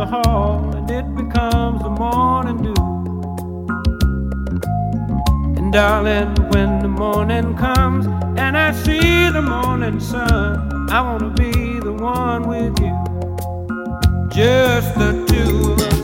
the hall, and it becomes the morning dew. And darling, when the morning comes, and I see the morning sun, I wanna be the one with you, just the two of us.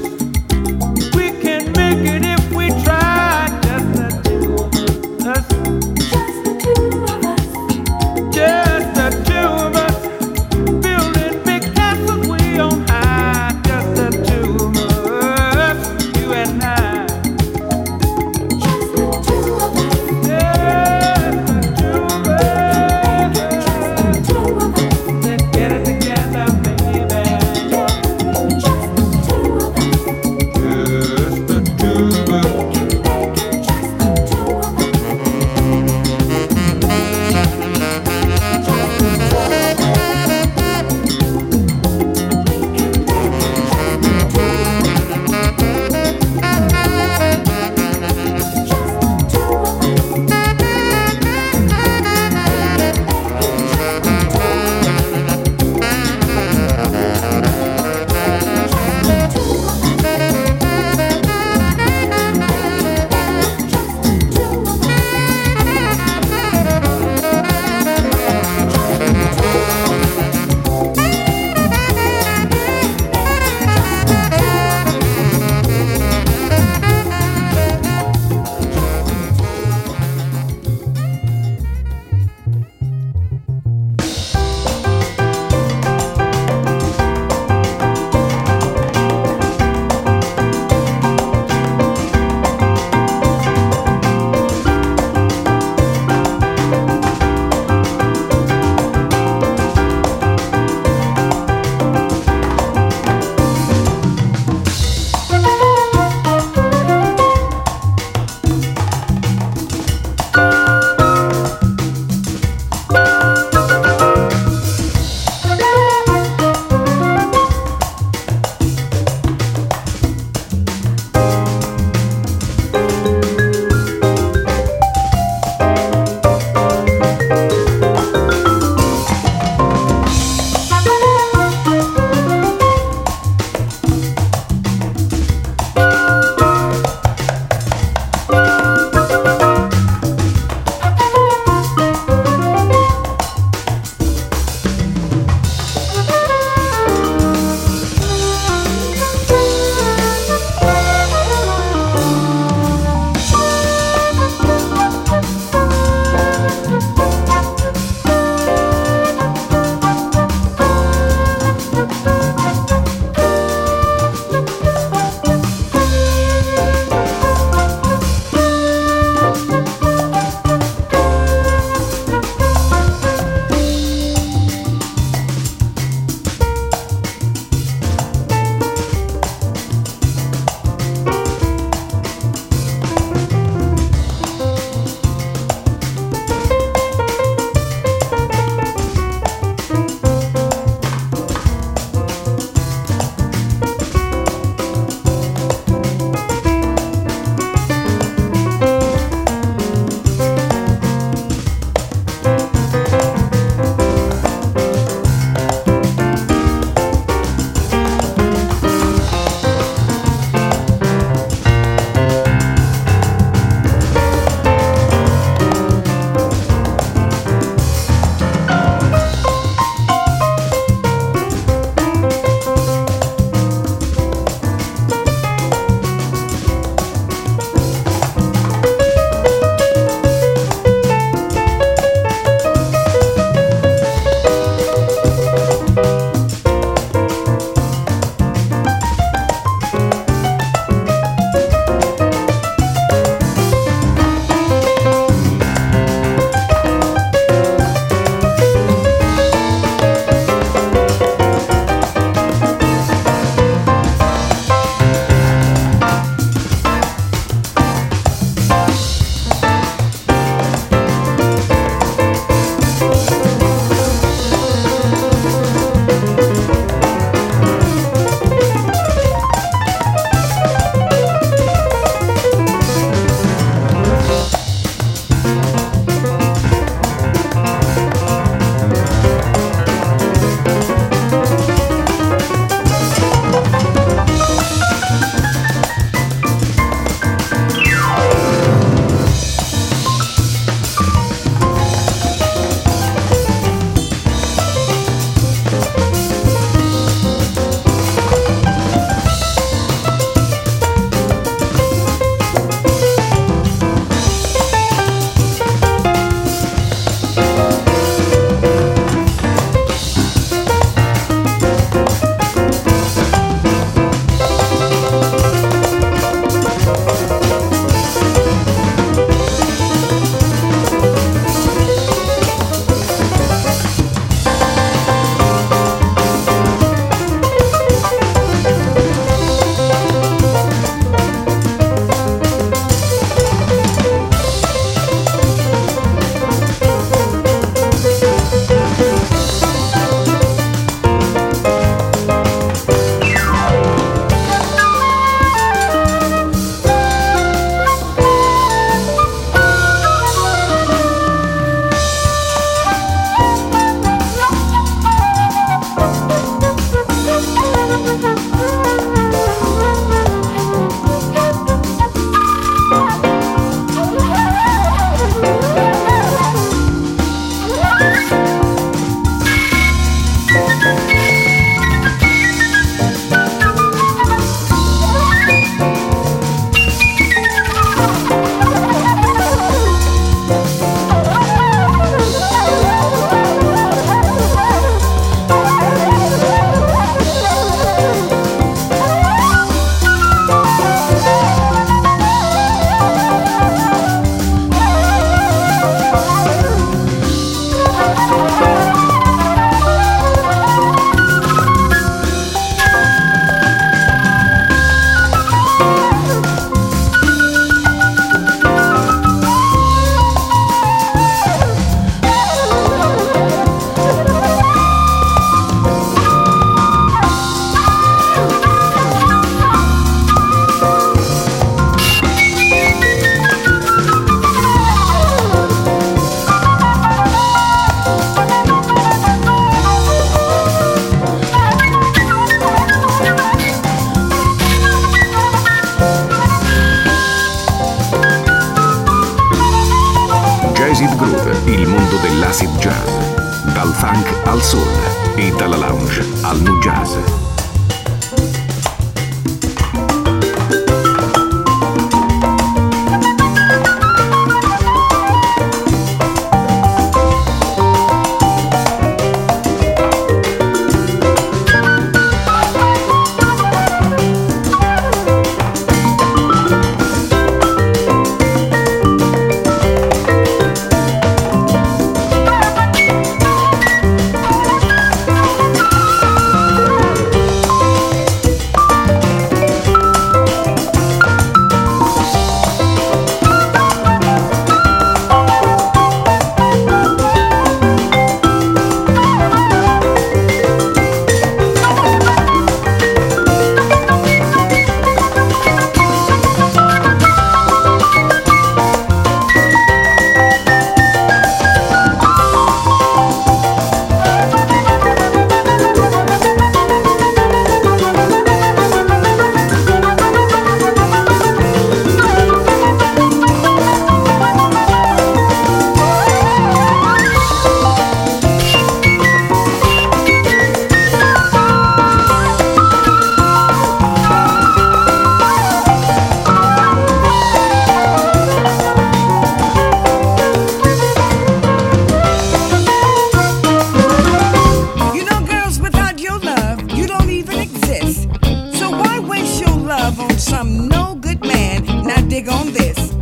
Dig on this.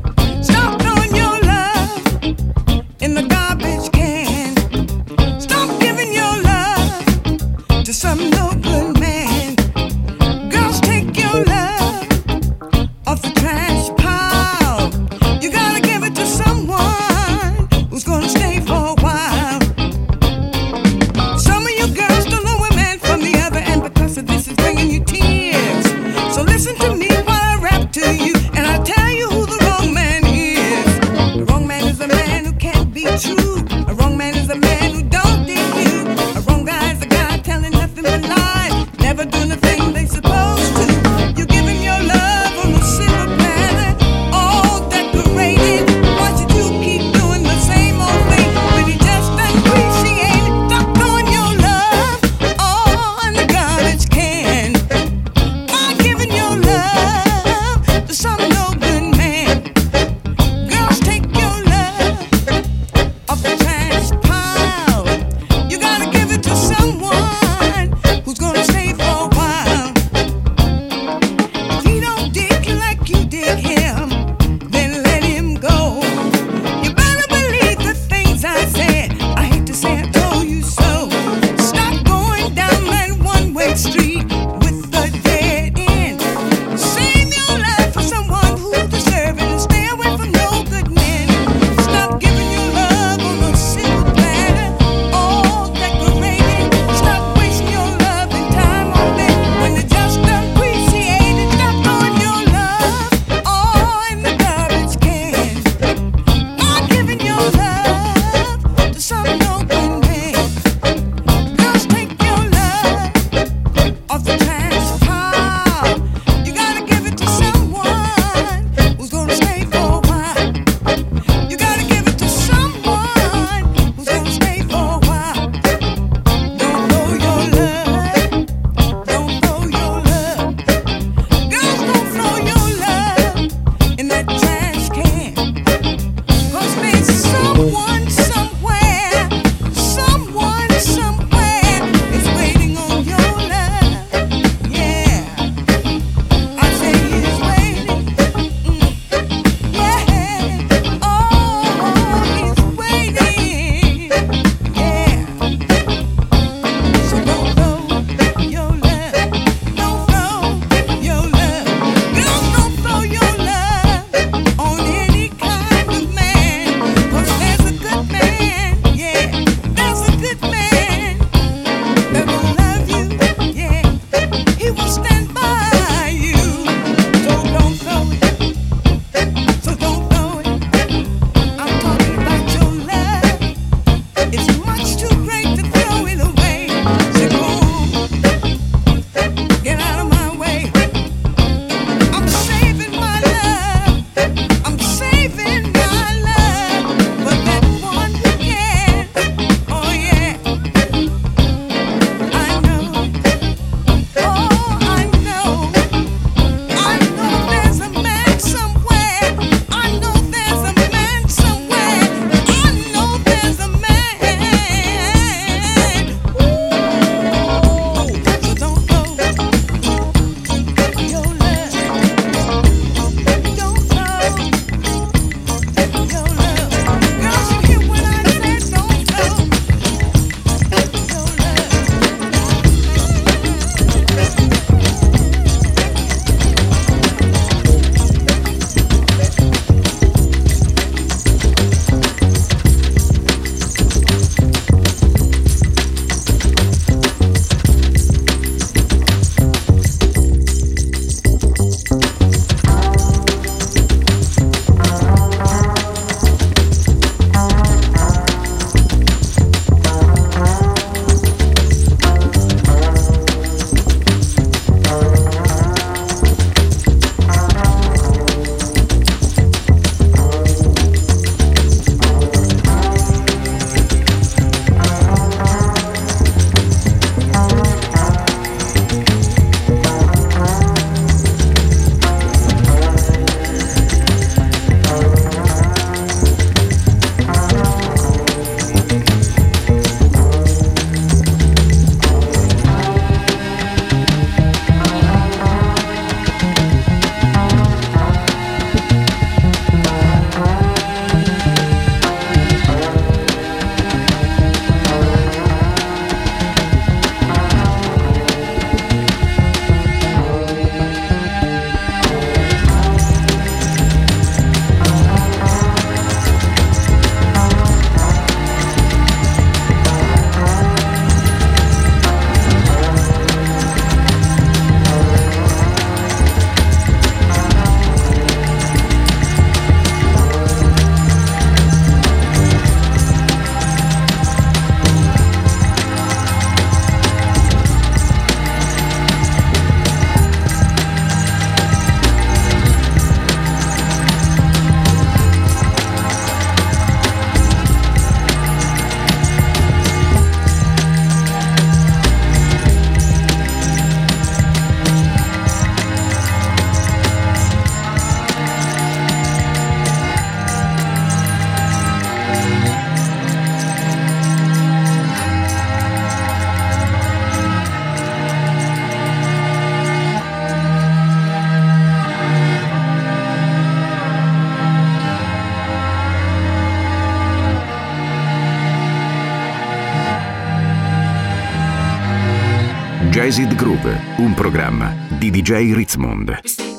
DJ Ritzmond.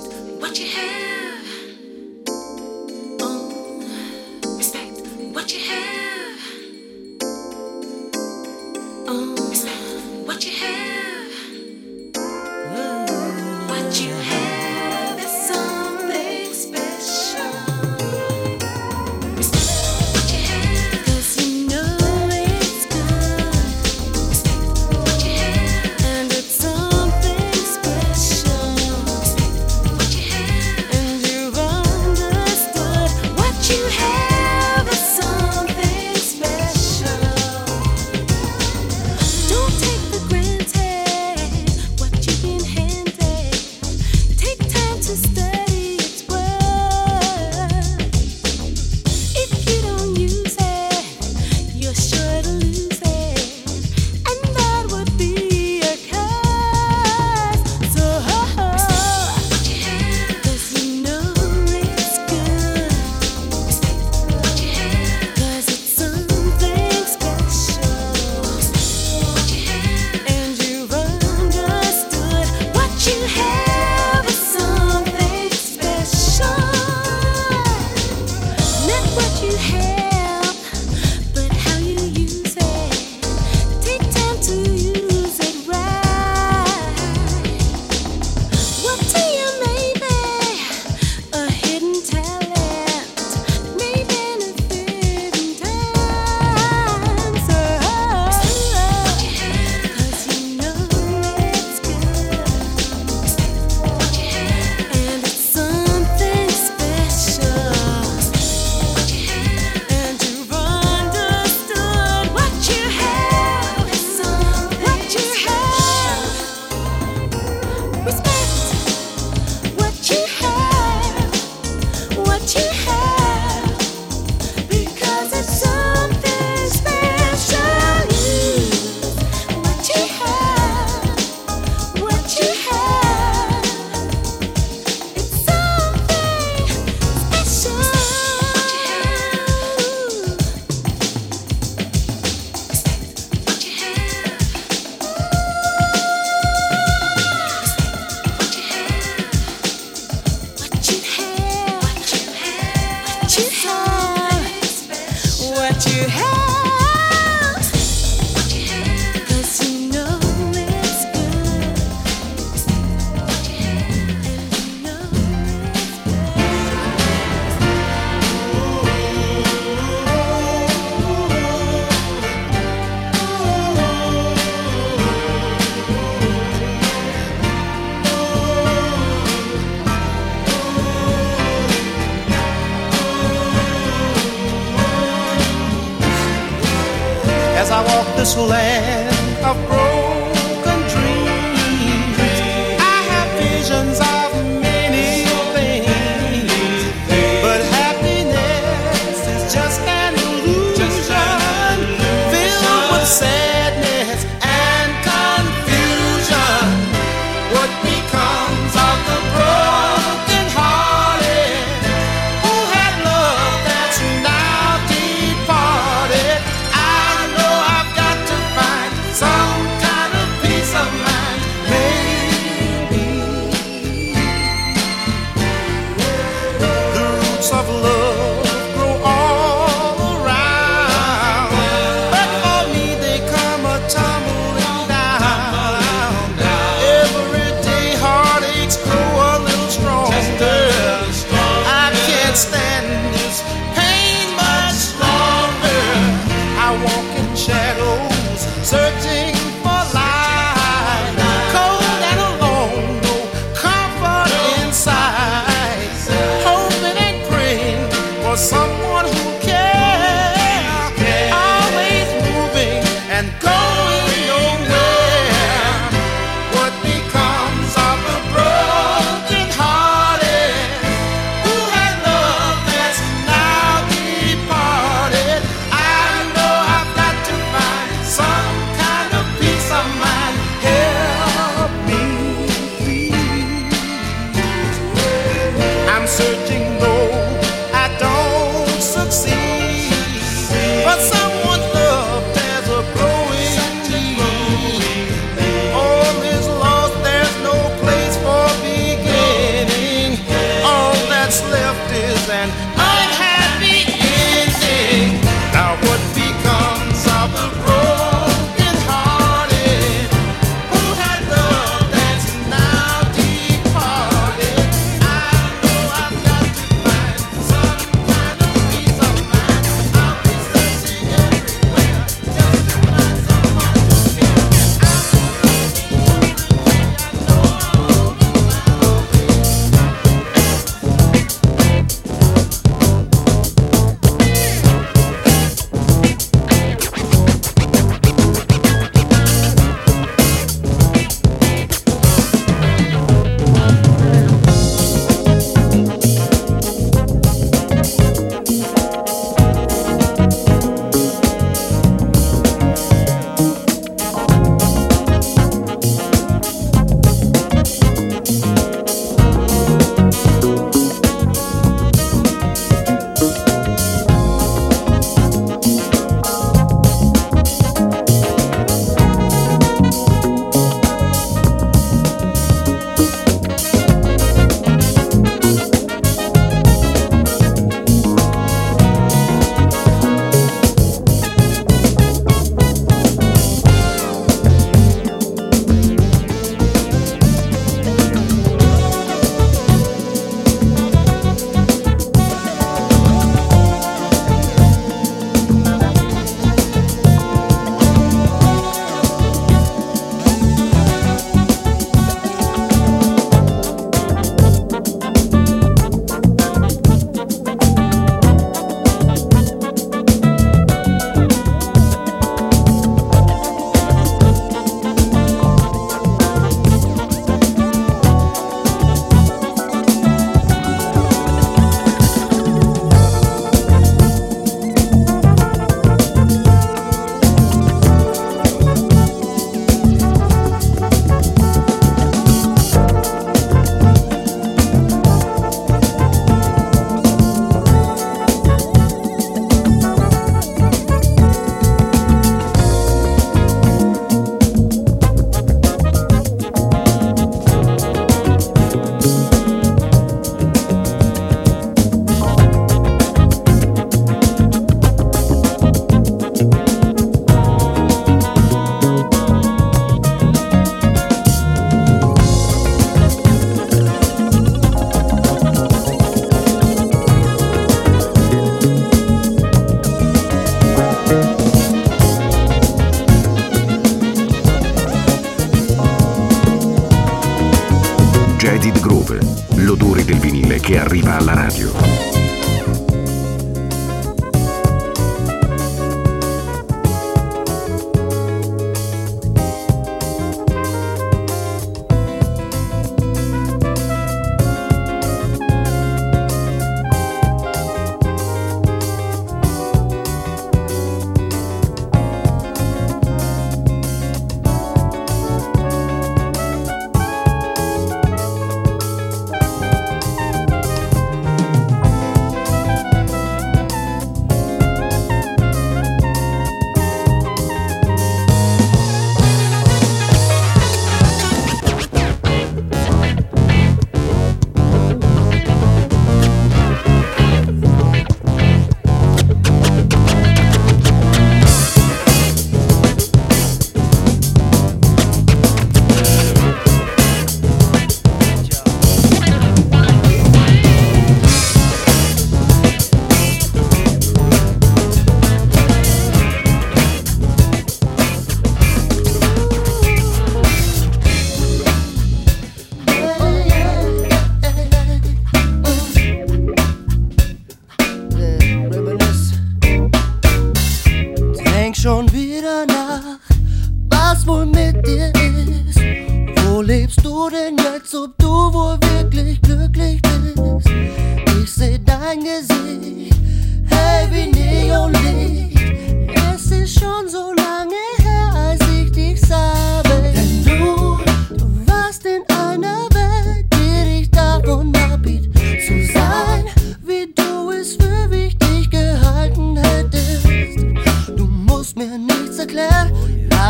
Land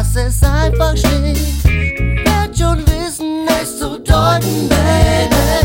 lass es einfach stehen. Wird schon wissen, es zu deuten, Baby.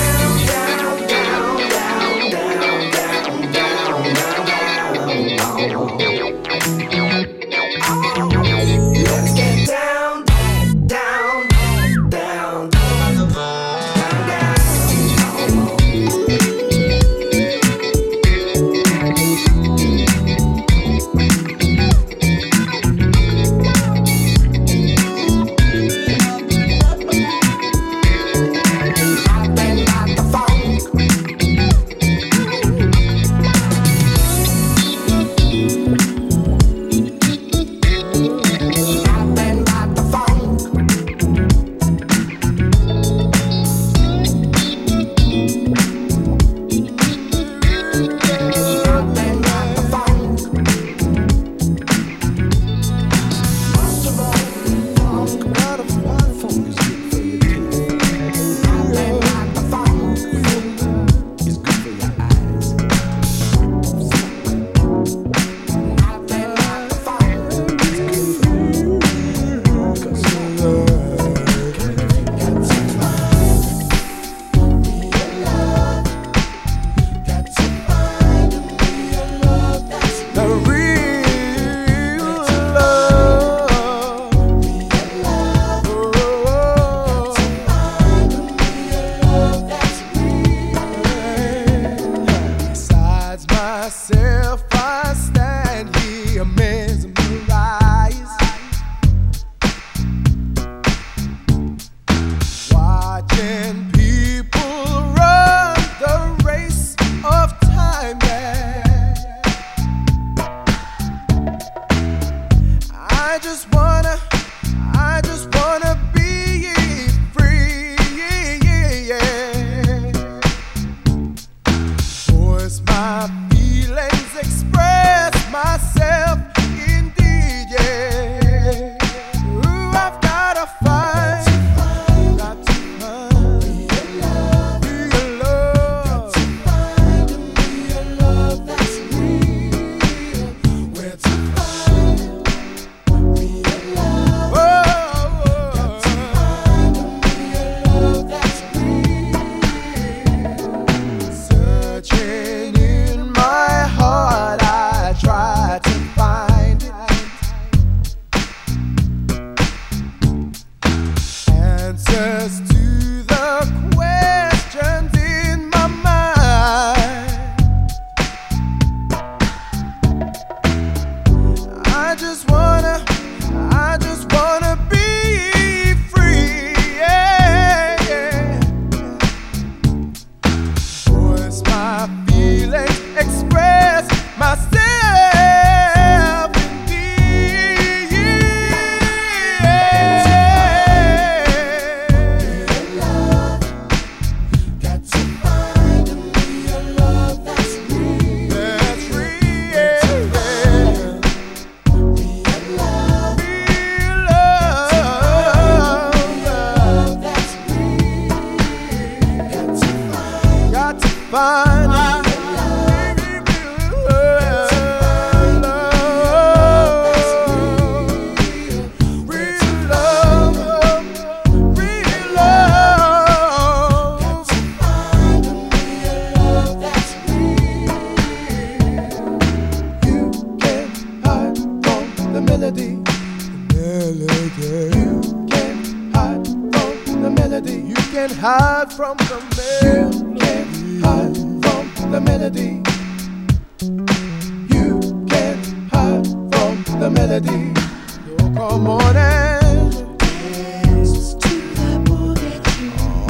tomorrow morning.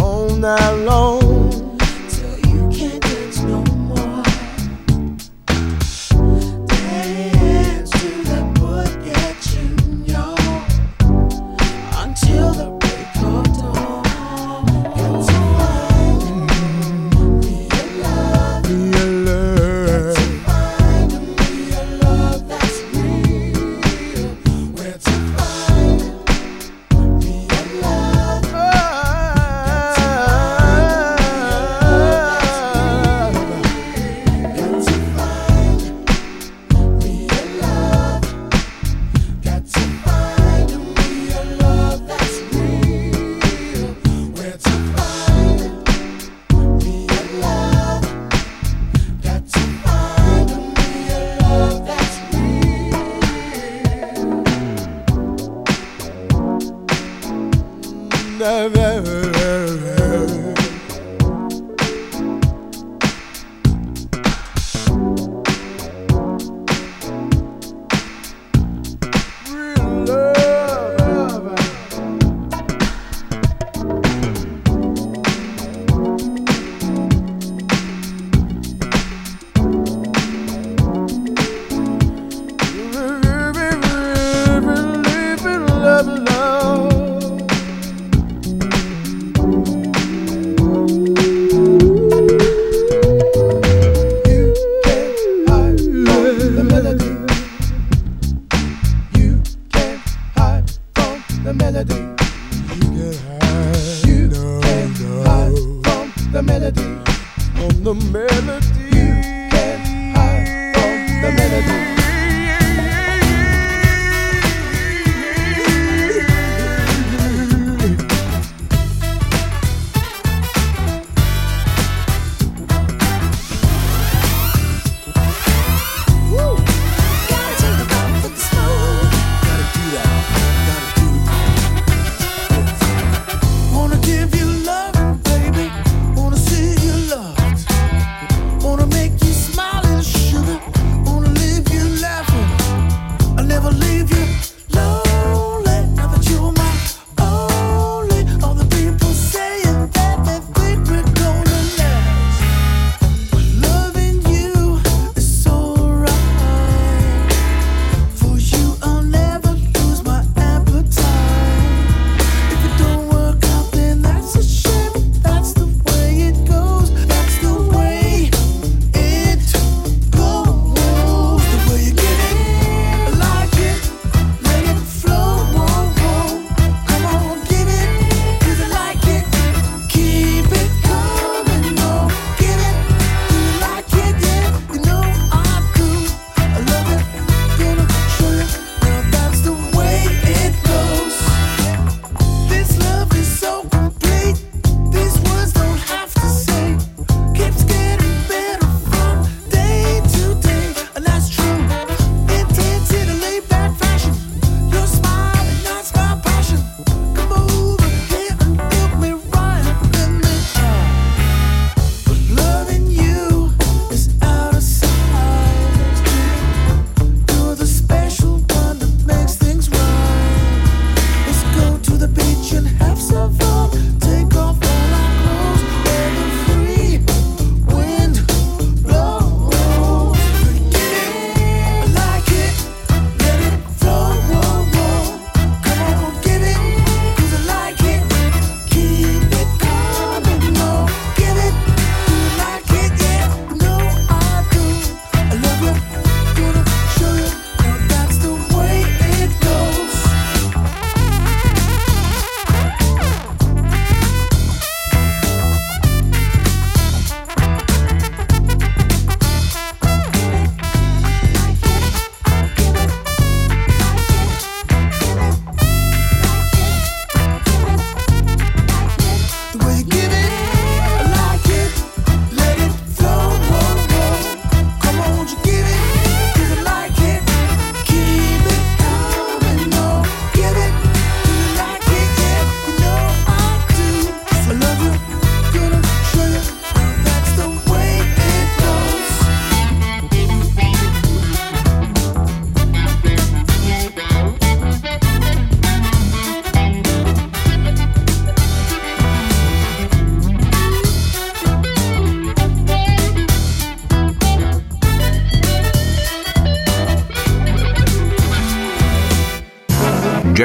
All night long.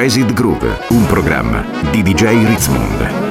Jazzed Groove, un programma di DJ Ritzmond.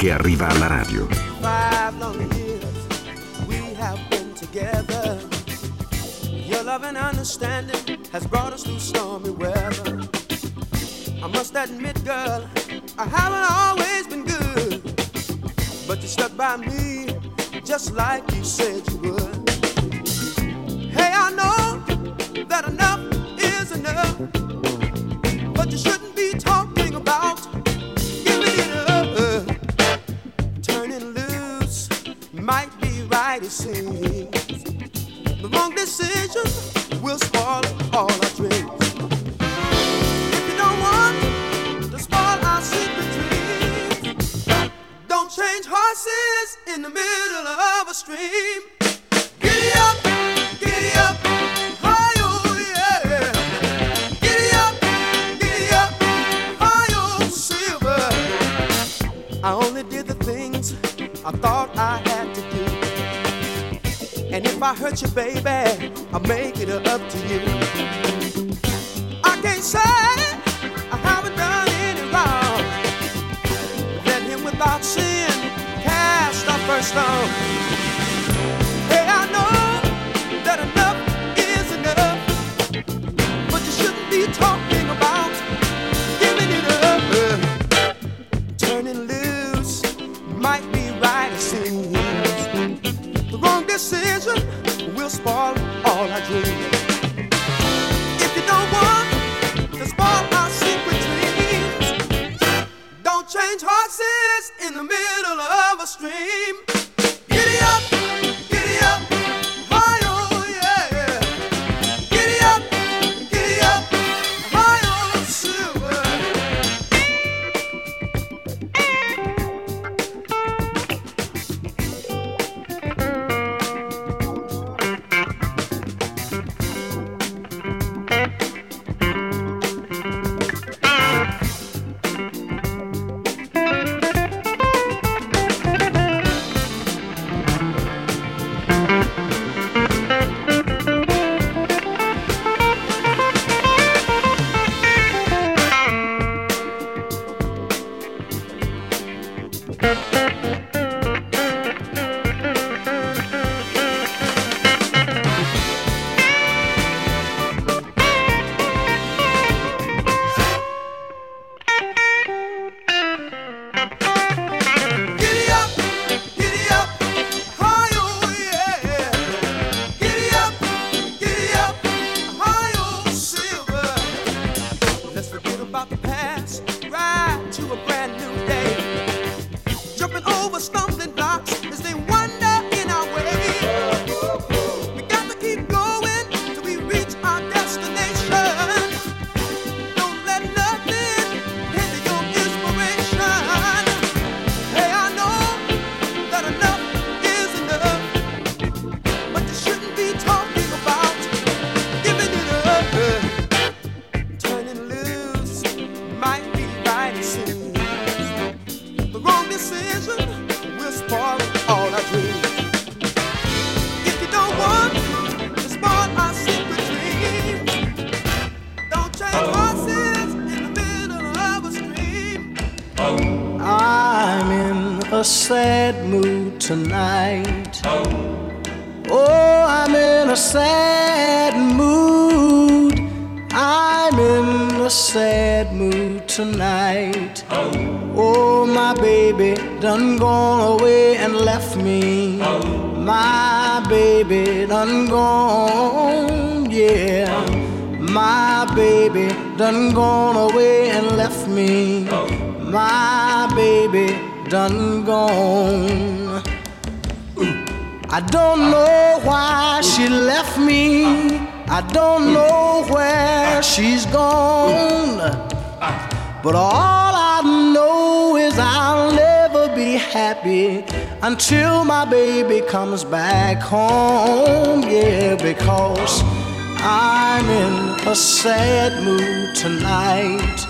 Che arriva alla radio. Five long years we have been together. Your love and understanding has brought us through stormy weather. I must admit, girl, I haven't always been good, but you stuck by me just like you said you The wrong decision will spoil all our dreams. If you don't want to spoil our secret dreams, don't change horses in the middle of a stream. Giddy up, giddy up. I only did the things I thought I if I hurt you, baby, I'll make it up to you. I can't say I haven't done any wrong. Let him without sin cast our first stone. Done gone, yeah. My baby done gone away and left me. My baby done gone. I don't know why she left me. I don't know where she's gone. But all I know is I'll never be happy until my baby comes back home. Yeah, because I'm in a sad mood tonight.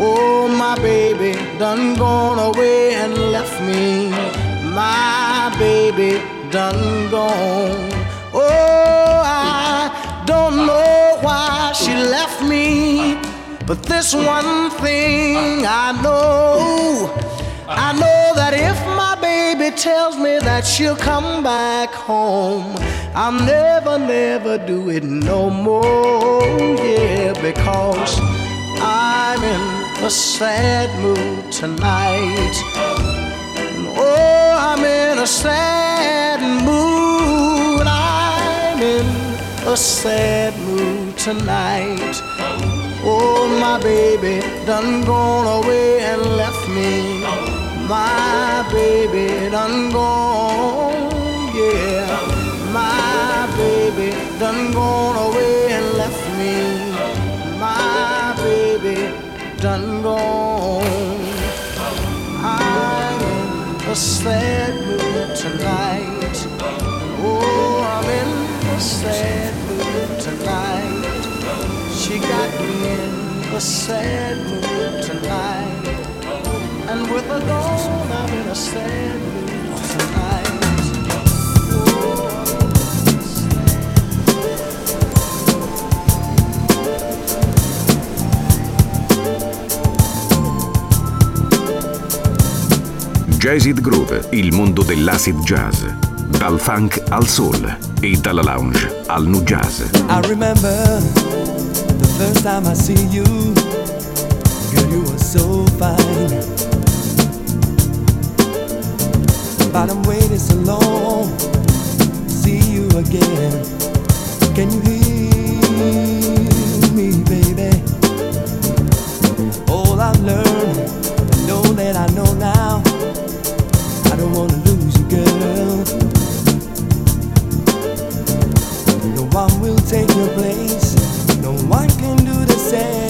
Oh, my baby done gone away and left me. My baby done gone. Oh, I don't know why she left me. But this one thing I know, I know that if baby tells me that she'll come back home, I'll never, never do it no more. Yeah, because I'm in a sad mood tonight. Oh, I'm in a sad mood. I'm in a sad mood tonight. Oh, my baby done gone away and left me. My baby done gone, yeah. My baby done gone away and left me. My baby done gone. I'm in a sad mood tonight. Oh, I'm in a sad mood tonight. She got me in a sad mood tonight. With a dawn, I'm in a sad mood tonight. I'm in a sad Jazz It Groove, il mondo dell'acid jazz. Dal funk al soul e dalla lounge al nu jazz. I remember the first time I see you. Girl, you were so fine. But I'm waiting so long to see you again. Can you hear me, baby? All I've learned, know that I know now. I don't wanna lose you, girl. No one will take your place. No one can do the same.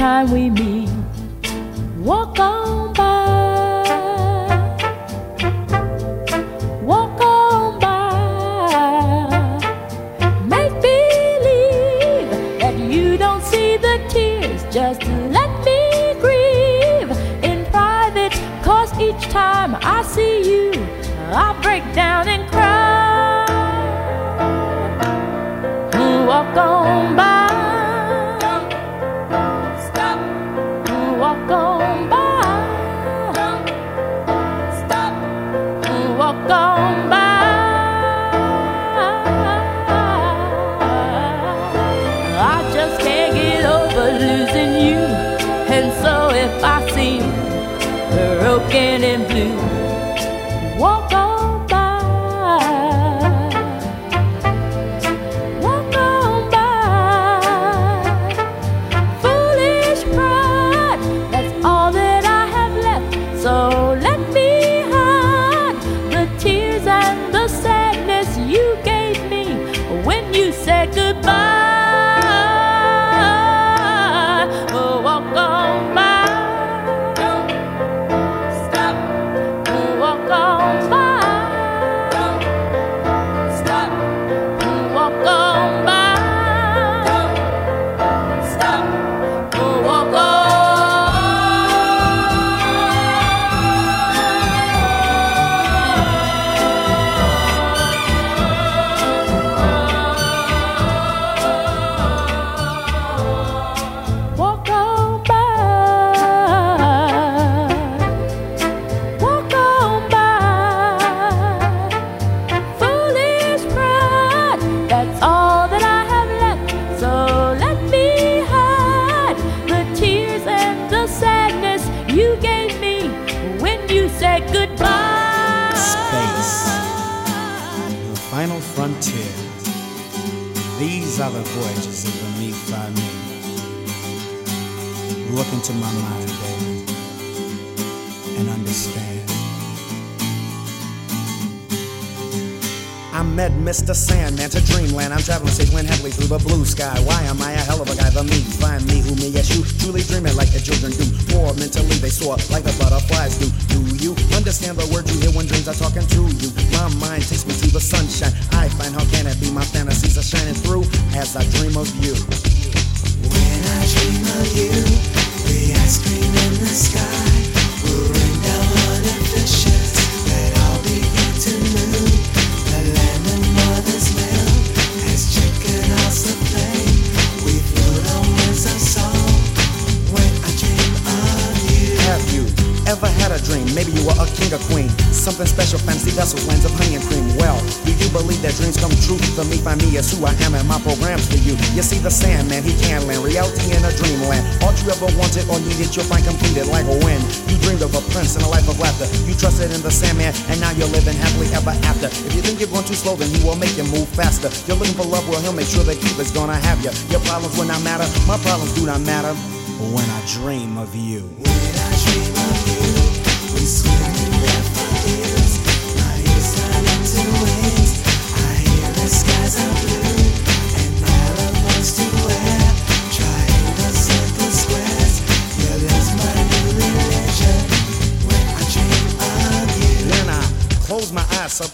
Time we meet,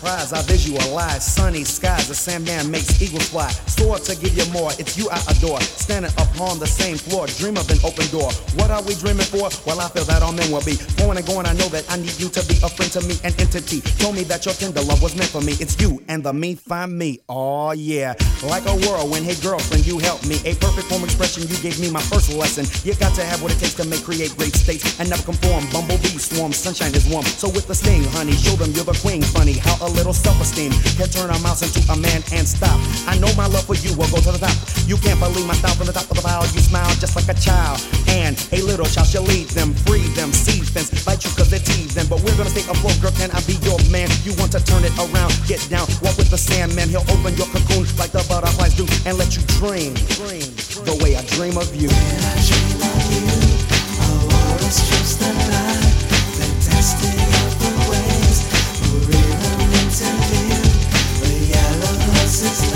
I visualize sunny skies. The Sandman makes eagles fly. Soar to give you more. It's you I adore. Standing upon the same floor, dream of an open door. What are we dreaming for? Well, I feel that all men will be going and going. I know that I need you to be a friend to me, an entity. Told me that your tender love was meant for me. It's you and the me find me. Oh yeah, like a whirlwind. Hey girlfriend, you helped me. A perfect form expression. You gave me my first lesson. You got to have what it takes to make create great states and never conform. Bumblebee swarm, sunshine is warm. So with the sting, honey, show them you're the queen. Funny how a little self-esteem can turn a mouse into a man and stop. I know my love for you will go to the top. You can't believe my style from the top of the pile. You smile just like a child, and a little child shall lead them, free them, see fence, bite you cause they tease them. But we're gonna stay afloat, girl. Can I be your man? You want to turn it around, get down, walk with the Sandman. He'll open your cocoon like the butterflies do, and let you dream, dream, the way I dream of you. The light, fantastic of the waves. We're in a is